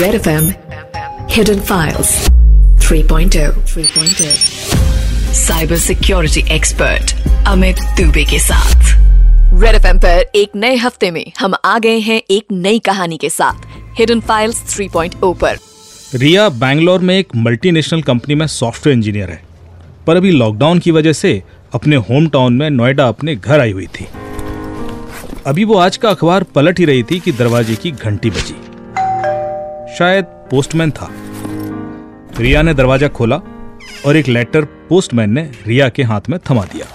Red FM Hidden Files 3.0 3.0 cyber security expert Amit Dubey के साथ. Red F पर एक नए हफ़्ते में हम आ गए हैं एक नई कहानी के साथ हिडन फाइल्स 3.0 पर. रिया बैंगलोर में एक मल्टीनेशनल कंपनी में सॉफ्टवेयर इंजीनियर है। पर अभी लॉकडाउन की वजह से अपने होम टाउन में नोएडा अपने घर आई हुई थी। अभी वो आज का अखबार पलट ही रही थी कि दरवाजे की घंटी बजी। शायद पोस्टमैन था। रिया ने दरवाज़ा खोला और एक लेटर पोस्टमैन ने रिया के हाथ में थमा दिया।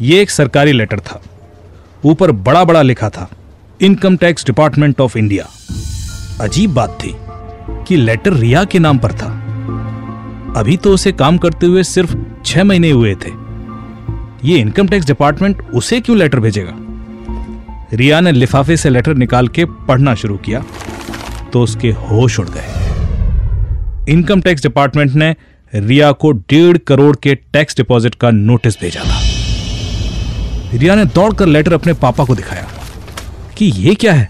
ये एक सरकारी लेटर था। ऊपर बड़ा बड़ा लिखा था income tax department of India अजीब बात थी कि लेटर रिया के नाम पर था। अभी तो उसे काम करते हुए सिर्फ़ छह महीने हुए थे। ये इनकम टैक्स डिपार्टमेंट उसे क्यों लेटर भेजेगा? रिया ने लिफाफे से लेटर निकाल के पढ़ना शुरू किया। तो उसके होश उड़ गए। इनकम टैक्स डिपार्टमेंट ने रिया को डेढ़ करोड़ के टैक्स डिपॉजिट का नोटिस भेजा था। रिया ने दौड़कर लेटर अपने पापा को दिखाया कि ये क्या है?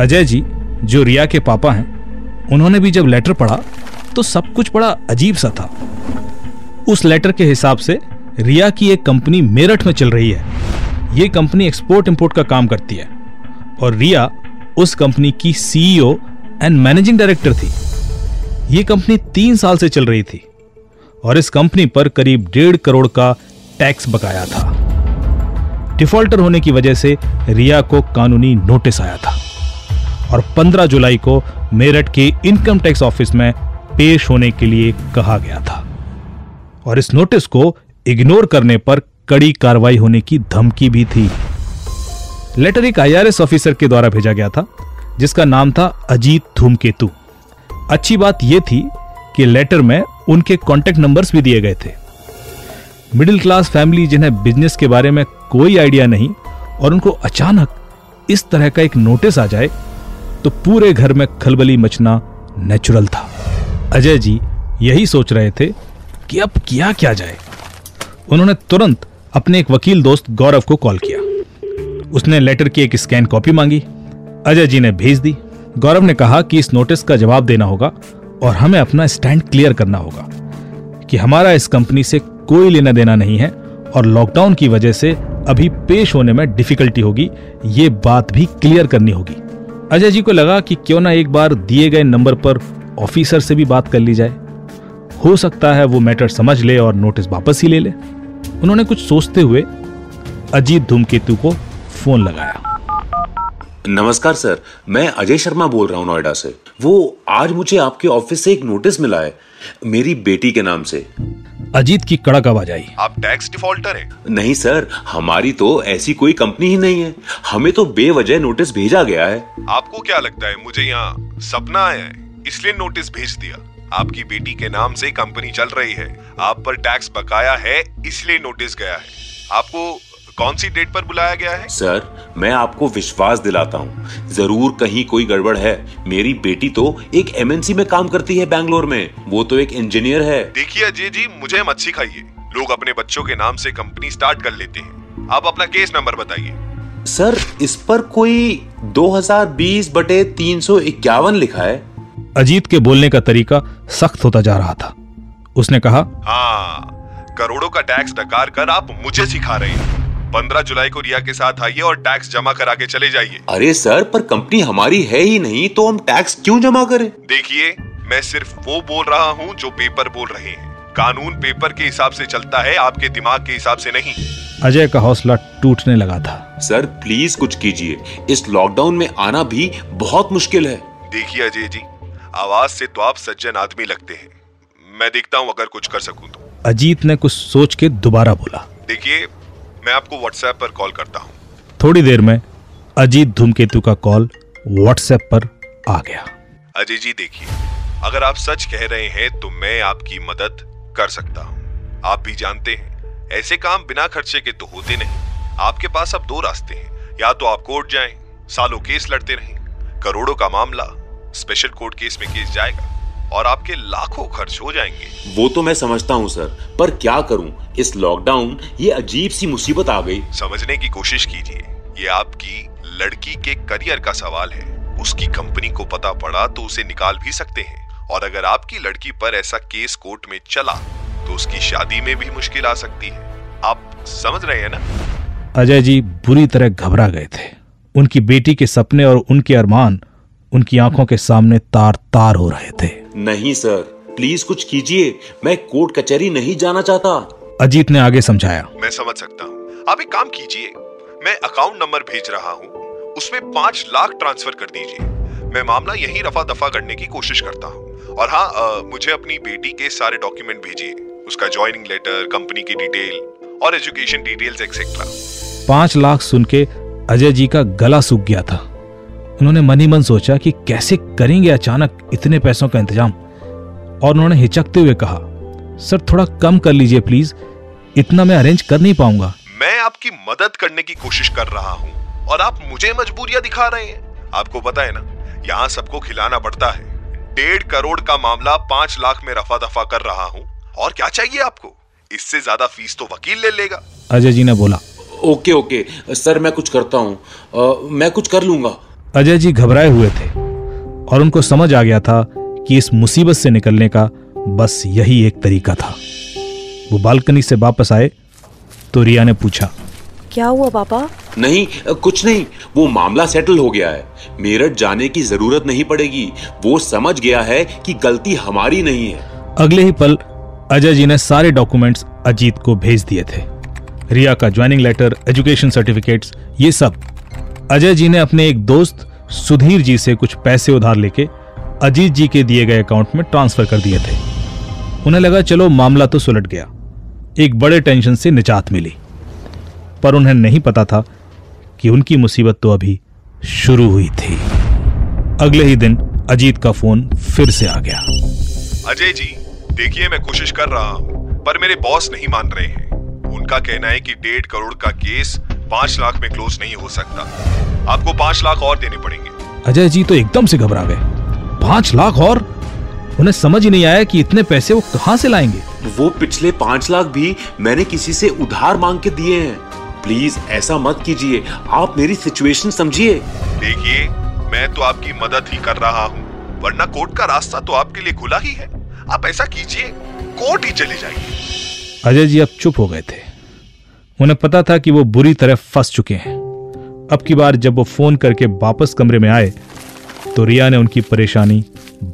अजय जी, जो रिया के पापा हैं, उन्होंने भी जब लेटर पढ़ा तो सब कुछ बड़ा अजीब सा था। उस लेटर के हिसाब से रिया की एक कंपनी मेरठ में चल रही है। ये कंपनी एक्सपोर्ट इंपोर्ट का काम करती है। और रिया उस कंपनी की सीईओ एंड मैनेजिंग डायरेक्टर थी। ये कंपनी तीन साल से चल रही थी और इस कंपनी पर करीब डेढ़ करोड़ का टैक्स बकाया था। डिफॉल्टर होने की वजह से रिया को कानूनी नोटिस आया था और 15 जुलाई को मेरठ के इनकम टैक्स ऑफ़िस में पेश होने के लिए कहा गया था और इस नोटिस को इग्नोर करने पर कड़ी कार्रवाई होने की धमकी भी थी। लेटर एक आईआरएस ऑफिसर के द्वारा भेजा गया था, जिसका नाम था अजीत धूमकेतु। अच्छी बात यह थी कि लेटर में उनके कॉन्टेक्ट नंबर्स भी दिए गए थे। मिडिल क्लास फैमिली जिन्हें बिज़नेस के बारे में कोई आइडिया नहीं और उनको अचानक इस तरह का एक नोटिस आ जाए तो पूरे घर में खलबली मचना नेचुरल था। अजय जी यही सोच रहे थे कि अब किया क्या जाए। उन्होंने तुरंत अपने एक वकील दोस्त गौरव को कॉल किया। उसने लेटर की एक स्कैन कॉपी मांगी। अजय जी ने भेज दी। गौरव ने कहा कि इस नोटिस का जवाब देना होगा और हमें अपना स्टैंड क्लियर करना होगा कि हमारा इस कंपनी से कोई लेना देना नहीं है और लॉकडाउन की वजह से अभी पेश होने में डिफिकल्टी होगी। ये बात भी क्लियर करनी होगी। अजय जी को लगा कि क्यों ना एक बार दिए गए नंबर पर ऑफिसर से भी बात कर ली जाए। हो सकता है वो मैटर समझ ले और नोटिस वापस ही ले ले। उन्होंने कुछ सोचते हुए अजीत धूमकेतु को फ़ोन लगाया। नमस्कार सर। मैं अजय शर्मा बोल रहा हूँ नोएडा से। वो आज मुझे आपके ऑफ़िस से एक नोटिस मिला है मेरी बेटी के नाम से। अजीत की कड़क आवाज़ आई। आप टैक्स डिफॉल्टर हैं। नहीं सर। हमारी तो ऐसी कोई कंपनी ही नहीं है। हमें तो बेवजह नोटिस भेजा गया है। आपको क्या लगता है? मुझे यहाँ सपना आया है इसलिए नोटिस भेज दिया। आपकी बेटी के नाम से कंपनी चल रही है। आप पर टैक्स बकाया है इसलिए नोटिस गया है। आपको कौन सी डेट पर बुलाया गया है? सर मैं आपको विश्वास दिलाता हूँ। ज़रूर कहीं कोई गड़बड़ है। मेरी बेटी तो एक एमएनसी में काम करती है बैंगलोर में। वो तो एक इंजीनियर है। देखिए अजय जी मुझे मत सिखाइए। लोग अपने बच्चों के नाम से कंपनी स्टार्ट कर लेते हैं। आप अपना केस नंबर बताइए। सर इस पर कोई 2020 बटे तीन लिखा है? अजीत के बोलने का तरीका सख्त होता जा रहा था। उसने कहा हाँ करोड़ों का टैक्स डकार कर आप मुझे सिखा रहे हैं। पंद्रह जुलाई को रिया के साथ आइए और टैक्स जमा करा के चले जाइए। अरे सर पर कंपनी हमारी है ही नहीं तो हम टैक्स क्यों जमा करें? देखिए मैं सिर्फ़ वो बोल रहा हूँ जो पेपर बोल रहे हैं। कानून पेपर के हिसाब से चलता है आपके दिमाग के हिसाब से नहीं। अजय का हौसला टूटने लगा था। सर प्लीज़ कुछ कीजिए। इस लॉकडाउन में आना भी बहुत मुश्किल है। देखिए अजय जी आवाज़ से तो आप सज्जन आदमी लगते हैं। मैं देखता हूँ अगर कुछ कर सकूँ तो। अजीत ने कुछ सोच के दोबारा बोला। देखिए मैं आपको व्हाट्सएप पर कॉल करता हूँ। थोड़ी देर में अजीत धूमकेतु का कॉल व्हाट्सएप पर आ गया। अजय जी देखिए अगर आप सच कह रहे हैं तो मैं आपकी मदद कर सकता हूँ। आप भी जानते हैं ऐसे काम बिना खर्चे के तो होते नहीं। आपके पास अब दो रास्ते हैं। या तो आप कोर्ट जाएँ, सालों केस लड़ते रहें करोड़ों का मामला स्पेशल कोर्ट केस में केस जाएगा। और आपके लाखों खर्च हो जाएँगे। वो तो मैं समझता हूँ सर पर क्या करूँ? इस लॉकडाउन ये अजीब सी मुसीबत आ गई। समझने की कोशिश कीजिए ये आपकी लड़की के करियर का सवाल है। उसकी कंपनी को पता पड़ा तो उसे निकाल भी सकते हैं। और अगर आपकी लड़की पर ऐसा केस कोर्ट में चला तो उसकी शादी में भी मुश्किल आ सकती है। आप समझ रहे हैं ना? अजय जी बुरी तरह घबरा गए थे। उनकी बेटी के सपने और उनके अरमान उनकी आँखों के सामने तार तार हो रहे थे। नहीं सर। प्लीज़ कुछ कीजिए। मैं कोर्ट कचहरी नहीं जाना चाहता। अजीत ने आगे समझाया। मैं समझ सकता हूँ। आप एक काम कीजिए। मैं अकाउंट नंबर भेज रहा हूँ। उसमें पाँच लाख ट्रांसफ़र कर दीजिए। मैं मामला यही रफा दफ़ा करने की कोशिश करता हूँ। और हाँ आ, मुझे अपनी बेटी के सारे डॉक्यूमेंट भेजिए। उसका ज्वाइनिंग लेटर कंपनी की डिटेल और एजुकेशन डिटेल्स एक्सेट्रा पाँच लाख सुन के अजय जी का गला सूख गया था। उन्होंने मनी मन सोचा कि कैसे करेंगे अचानक इतने पैसों का इंतज़ाम। और उन्होंने हिचकते हुए कहा सर थोड़ा कम कर लीजिए प्लीज़ इतना मैं अरेंज कर नहीं पाऊँगा। मैं आपकी मदद करने की कोशिश कर रहा हूँ और आप मुझे मजबूरियाँ दिखा रहे हैं। आपको पता है ना यहाँ सबको खिलाना पड़ता है। डेढ़ करोड़ का मामला पाँच लाख में रफा दफ़ा कर रहा हूँ। और क्या चाहिए आपको? इससे ज़्यादा फ़ीस तो वकील ले लेगा। अजय जी ने बोला ओके ओके सर मैं कुछ करता हूँ। मैं कुछ कर लूँगा। अजय जी घबराए हुए थे और उनको समझ आ गया था कि इस मुसीबत से निकलने का बस यही एक तरीका था। वो बालकनी से वापस आए तो रिया ने पूछा क्या हुआ पापा? नहीं कुछ नहीं वो मामला सेटल हो गया है। मेरठ जाने की ज़रूरत नहीं पड़ेगी। वो समझ गया है कि गलती हमारी नहीं है। अगले ही पल अजय जी ने सारे डॉक्यूमेंट्स अजीत को भेज दिए थे। रिया का ज्वाइनिंग लेटर एजुकेशन सर्टिफिकेट्स ये सब अजय जी ने अपने एक दोस्त, सुधीर जी से कुछ पैसे उधार लेके अजीत जी के दिए गए अकाउंट में ट्रांसफ़र कर दिए थे। उन्हें लगा, चलो, मामला तो सुलट गया। एक बड़े टेंशन से निजात मिली। पर उन्हें नहीं पता था कि उनकी मुसीबत तो अभी शुरू हुई थी। अगले ही दिन अजीत का फ़ोन फिर से आ गया। अजय जी, देखिए, मैं कोशिश कर रहा हूँ, पर मेरे बॉस नहीं मान रहे हैं। उनका कहना है कि डेढ़ करोड़ का केस पाँच लाख में क्लोज नहीं हो सकता। आपको पाँच लाख और देने पड़ेंगे। अजय जी तो एकदम से घबरा गए। पाँच लाख और? उन्हें समझ ही नहीं आया कि इतने पैसे वो कहाँ से लाएँगे। वो पिछले पाँच लाख भी मैंने किसी से उधार मांग के दिए हैं। प्लीज़ ऐसा मत कीजिए। आप मेरी सिचुएशन समझिए। देखिए मैं तो आपकी मदद ही कर रहा हूँ वरना कोर्ट का रास्ता तो आपके लिए खुला ही है। आप ऐसा कीजिए कोर्ट ही चले जाइए अजय जी अब चुप हो गए थे। उन्हें पता था कि वो बुरी तरह फंस चुके हैं। अब की बार जब वो फ़ोन करके वापस कमरे में आए तो रिया ने उनकी परेशानी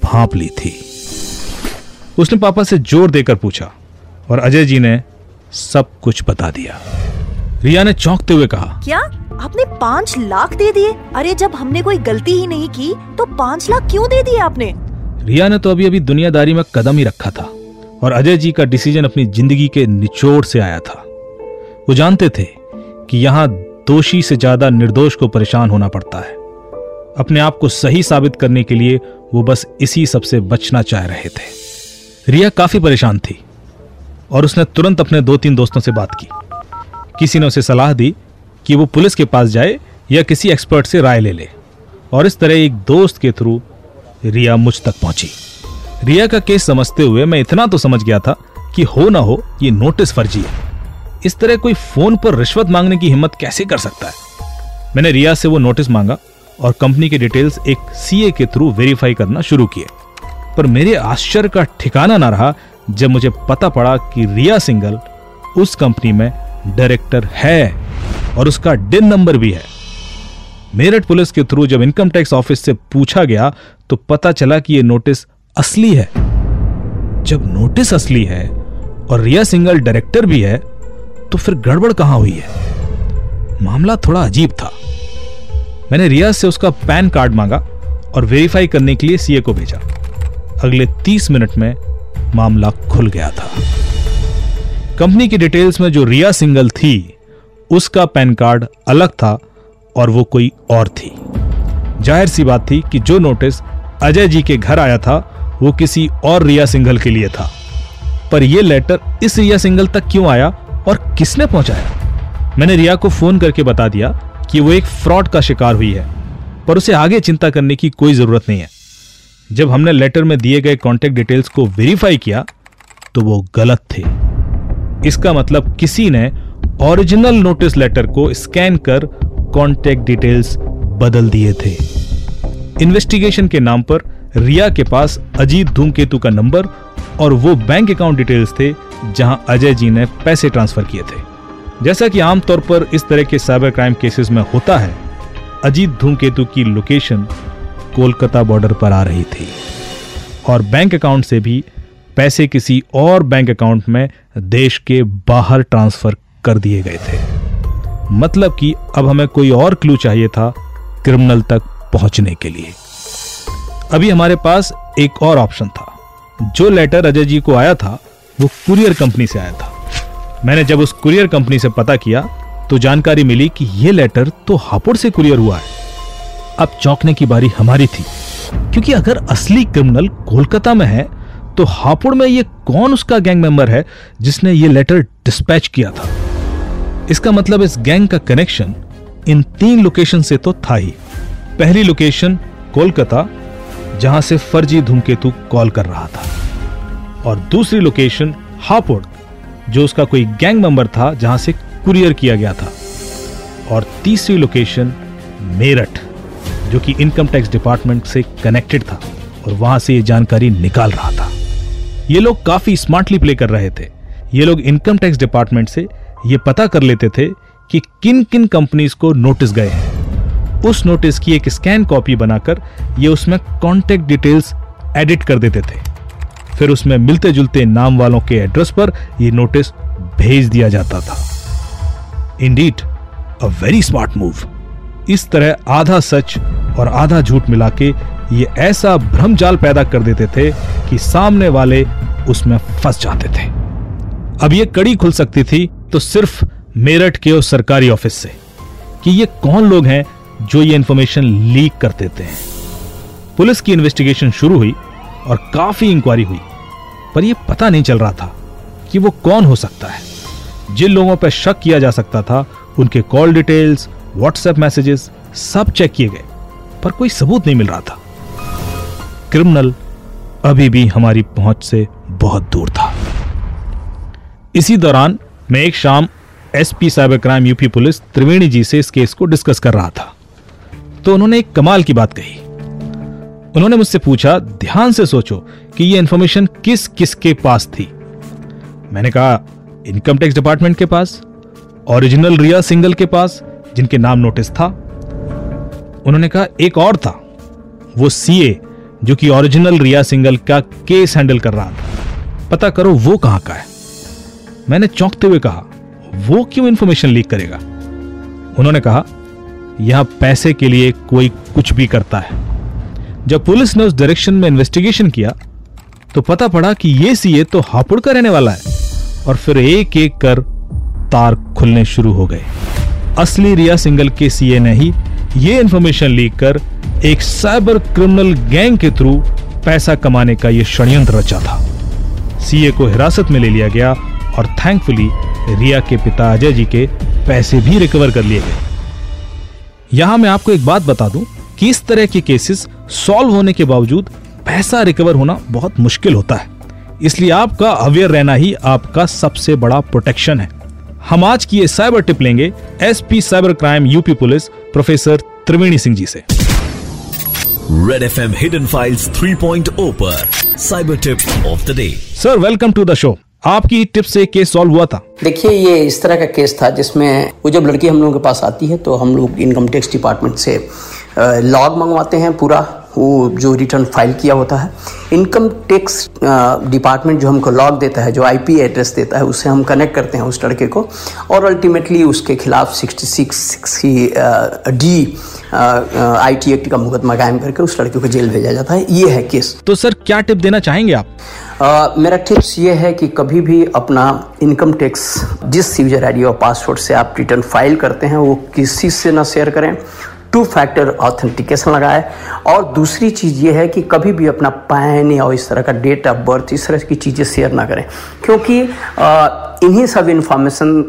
भांप ली थी। उसने पापा से ज़ोर देकर पूछा और अजय जी ने सब कुछ बता दिया। रिया ने चौंकते हुए कहा क्या आपने पाँच लाख दे दिए? अरे जब हमने कोई गलती ही नहीं की तो पाँच लाख क्यों दे दिए आपने? रिया ने तो अभी अभी दुनियादारी में कदम ही रखा था और अजय जी का डिसीज़न अपनी ज़िंदगी के निचोड़ से आया था। वो जानते थे कि यहाँ दोषी से ज़्यादा निर्दोष को परेशान होना पड़ता है। अपने आप को सही साबित करने के लिए वो बस इसी सबसे बचना चाह रहे थे। रिया काफ़ी परेशान थी और उसने तुरंत अपने दो तीन दोस्तों से बात की। किसी ने उसे सलाह दी कि वो पुलिस के पास जाए या किसी एक्सपर्ट से राय ले ले। और इस तरह एक दोस्त के थ्रू रिया मुझ तक पहुँची। रिया का केस समझते हुए मैं इतना तो समझ गया था कि हो ना हो, ये नोटिस फर्जी है। इस तरह कोई फ़ोन पर रिश्वत मांगने की हिम्मत कैसे कर सकता है? मैंने रिया से वो नोटिस मांगा और कंपनी के डिटेल्स एक सीए के थ्रू वेरीफाई करना शुरू किए। पर मेरे आश्चर्य का ठिकाना ना रहा जब मुझे पता पड़ा कि रिया सिंगल उस कंपनी में डायरेक्टर है और उसका डिन नंबर भी है। मेरठ पुलिस के थ्रू जब इनकम टैक्स ऑफ़िस से पूछा गया तो पता चला कि यह नोटिस असली है। जब नोटिस असली है और रिया सिंगल डायरेक्टर भी है तो फिर गड़बड़ कहाँ हुई है? मामला थोड़ा अजीब था। मैंने रिया से उसका पैन कार्ड मांगा और वेरीफाई करने के लिए सीए को भेजा। अगले तीस मिनट में मामला खुल गया था। कंपनी की डिटेल्स में जो रिया सिंगल थी, उसका पैन कार्ड अलग था और वो कोई और थी। ज़ाहिर सी बात थी कि जो नोटिस अजय जी के घर आया था, वो किसी और रिया सिंगल के लिए था। पर यह लेटर इस रिया सिंगल तक क्यों आया? और किसने पहुँचाया मैंने रिया को फ़ोन करके बता दिया कि वो एक फ्रॉड का शिकार हुई है, पर उसे आगे चिंता करने की कोई ज़रूरत नहीं है। जब हमने लेटर में दिए गए कॉन्टेक्ट डिटेल्स को वेरीफाई किया तो वो गलत थे। इसका मतलब किसी ने ओरिजिनल नोटिस लेटर को स्कैन कर कॉन्टेक्ट डिटेल्स बदल दिए थे। इन्वेस्टिगेशन के नाम पर रिया के पास अजीत धूमकेतु का नंबर और वो बैंक अकाउंट डिटेल्स थे जहाँ अजय जी ने पैसे ट्रांसफ़र किए थे। जैसा कि आमतौर पर इस तरह के साइबर क्राइम केसेस में होता है, अजीत धूमकेतु की लोकेशन कोलकाता बॉर्डर पर आ रही थी और बैंक अकाउंट से भी पैसे किसी और बैंक अकाउंट में देश के बाहर ट्रांसफ़र कर दिए गए थे। मतलब कि अब हमें कोई और क्लू चाहिए था क्रिमिनल तक पहुँचने के लिए। अभी हमारे पास एक और ऑप्शन था। जो लेटर अजय जी को आया था, वो कुरियर कंपनी से आया था। मैंने जब उस कुरियर कंपनी से पता किया तो जानकारी मिली कि यह लेटर तो हापुड़ से कुरियर हुआ है। अब चौंकने की बारी हमारी थी, क्योंकि अगर असली क्रिमिनल कोलकाता में है तो हापुड़ में ये कौन उसका गैंग मेंबर है जिसने ये लेटर डिस्पैच किया था? इसका मतलब इस गैंग का कनेक्शन इन तीन लोकेशन से तो था ही। पहली लोकेशन कोलकाता जहाँ से फर्जी धूमकेतु कॉल कर रहा था। और दूसरी लोकेशन हापुड़, जो उसका कोई गैंग मेंबर था, जहाँ से कुरियर किया गया था। और तीसरी लोकेशन मेरठ, जो कि इनकम टैक्स डिपार्टमेंट से कनेक्टेड था और वहाँ से ये जानकारी निकाल रहा था। ये लोग काफ़ी स्मार्टली प्ले कर रहे थे। ये लोग इनकम टैक्स डिपार्टमेंट से ये पता कर लेते थे कि किन किन कंपनीज़ को नोटिस गए हैं। उस नोटिस की एक स्कैन कॉपी बनाकर ये उसमें कॉन्टेक्ट डिटेल्स एडिट कर देते थे। फिर उसमें मिलते जुलते नाम वालों के एड्रेस पर यह नोटिस भेज दिया जाता था। Indeed a very smart move इस तरह आधा सच और आधा झूठ मिला के ये ऐसा भ्रमजाल पैदा कर देते थे कि सामने वाले उसमें फंस जाते थे। अब ये कड़ी खुल सकती थी तो सिर्फ़ मेरठ के उस सरकारी ऑफ़िस से। कि ये कौन लोग हैं जो ये इंफॉर्मेशन लीक कर देते हैं। पुलिस की इन्वेस्टिगेशन शुरू हुई और काफ़ी इंक्वायरी हुई। पर यह पता नहीं चल रहा था कि वो कौन हो सकता है। जिन लोगों पर शक किया जा सकता था, उनके कॉल डिटेल्स व्हाट्सएप मैसेजेस सब चेक किए गए। पर कोई सबूत नहीं मिल रहा था। क्रिमिनल अभी भी हमारी पहुँच से बहुत दूर था। इसी दौरान मैं एक शाम SP cyber crime UP police Triveni ji से इस केस को डिस्कस कर रहा था। तो उन्होंने एक कमाल की बात कही। उन्होंने मुझसे पूछा, ध्यान से सोचो कि यह इंफॉर्मेशन किस किस के पास थी। मैंने कहा इनकम टैक्स डिपार्टमेंट के पास ओरिजिनल रिया सिंगल के पास, जिनके नाम नोटिस था। उन्होंने कहा, एक और था, वो सीए जो कि ओरिजिनल रिया सिंगल का केस हैंडल कर रहा था। पता करो वो कहाँ का है। मैंने चौंकते हुए कहा, वो क्यों इंफॉर्मेशन लीक करेगा? उन्होंने कहा यहाँ पैसे के लिए कोई कुछ भी करता है। जब पुलिस ने उस डायरेक्शन में इन्वेस्टिगेशन किया तो पता पड़ा कि ये सीए तो हापुड़ का रहने वाला है और फिर एक एक कर तार खुलने शुरू हो गए। असली रिया सिंगल के सीए ने ही ये इंफॉर्मेशन लीक कर एक साइबर क्रिमिनल गैंग के थ्रू पैसा कमाने का यह षड्यंत्र रचा था। सीए को हिरासत में ले लिया गया और थैंकफुली रिया के पिता अजय जी के पैसे भी रिकवर कर लिए गए। यहाँ मैं आपको एक बात बता दूँ कि इस तरह के केसेस सॉल्व होने के बावजूद पैसा रिकवर होना बहुत मुश्किल होता है। इसलिए आपका अवेयर रहना ही आपका सबसे बड़ा प्रोटेक्शन है। हम आज की ये साइबर टिप लेंगे SP cyber crime UP police professor Triveni Singh ji से। Red F M hidden files 3.0 पर cyber tip of the day sir welcome to the show आपकी टिप से केस सॉल्व हुआ था। देखिए, ये इस तरह का केस था जिसमें वो जब लड़की हम लोगों के पास आती है तो हम लोग इनकम टैक्स डिपार्टमेंट से लॉग मंगवाते हैं पूरा वो जो रिटर्न फ़ाइल किया होता है। इनकम टैक्स डिपार्टमेंट जो हमको लॉग देता है जो आईपी एड्रेस देता है उससे हम कनेक्ट करते हैं उस लड़के को। और अल्टीमेटली उसके खिलाफ 66 six D I T act का मुकदमा कायम करके उस लड़के को जेल भेजा जाता है। ये है केस तो सर क्या टिप देना चाहेंगे आप? Uh, मेरा टिप्स ये है कि कभी भी अपना इनकम टैक्स जिस यूज़र आई और पासवर्ड से आप रिटर्न फ़ाइल करते हैं वो किसी से ना शेयर करें। टू फैक्टर ऑथेंटिकेशन लगाए। और दूसरी चीज़ ये है कि कभी भी अपना पैन या इस तरह का डेट ऑफ़ बर्थ, इस तरह की चीज़ें शेयर ना करें। क्योंकि इन्हीं सब इन्फॉर्मेशन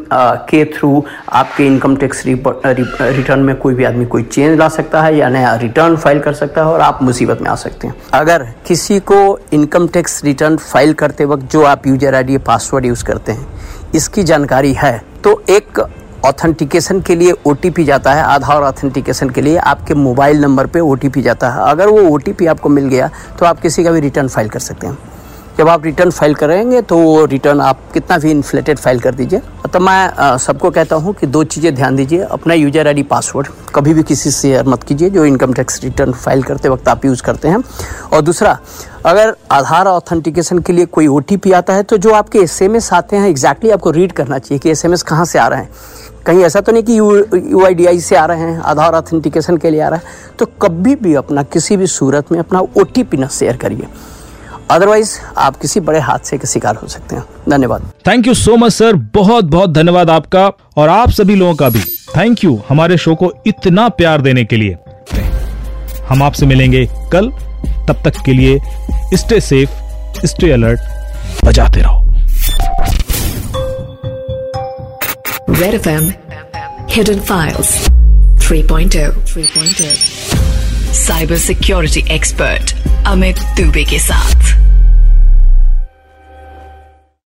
के थ्रू आपके इनकम टैक्स रिटर्न में कोई भी आदमी कोई चेंज ला सकता है या नया रिटर्न फ़ाइल कर सकता है और आप मुसीबत में आ सकते हैं। अगर किसी को इनकम टैक्स रिटर्न फ़ाइल करते वक्त जो आप यूज़र आईडी पासवर्ड यूज़ करते हैं, इसकी जानकारी है तो एक ऑथेंटिकेशन के लिए ओटीपी जाता है, आधार ऑथेंटिकेशन के लिए आपके मोबाइल नंबर पे ओटीपी जाता है। अगर वो ओटीपी आपको मिल गया तो आप किसी का भी रिटर्न फ़ाइल कर सकते हैं। जब आप रिटर्न फ़ाइल करेंगे तो वो रिटर्न आप कितना भी इन्फ्लेटेड फ़ाइल कर दीजिए। तो मैं सबको कहता हूँ कि दो चीज़ें ध्यान दीजिए। अपना यूज़र आईडी पासवर्ड कभी भी किसी से शेयर मत कीजिए, जो इनकम टैक्स रिटर्न फ़ाइल करते वक्त आप यूज़ करते हैं। और दूसरा, अगर आधार ऑथेंटिकेशन के लिए कोई ओटीपी आता है तो जो आपके एस आते हैं एग्जैक्टली exactly आपको रीड करना चाहिए कि एस एम कहाँ से आ रहे हैं। कहीं ऐसा तो नहीं कि यू आई से आ रहे हैं, आधार ऑथेंटिकेशन के लिए आ रहा है तो कभी भी अपना किसी भी सूरत में अपना ओ टी पी न शेयर करिए। अदरवाइज़ आप किसी बड़े हादसे के शिकार हो सकते हैं। धन्यवाद। Thank you so much sir बहुत बहुत धन्यवाद आपका और आप सभी लोगों का भी। थैंक यू हमारे शो को इतना प्यार देने के लिए। हम आपसे मिलेंगे कल। तब तक के लिए स्टे सेफ़ स्टे अलर्ट बजाते रहो। Red F M hidden files 3.0 3.0 cyber security expert Amit Dubey के साथ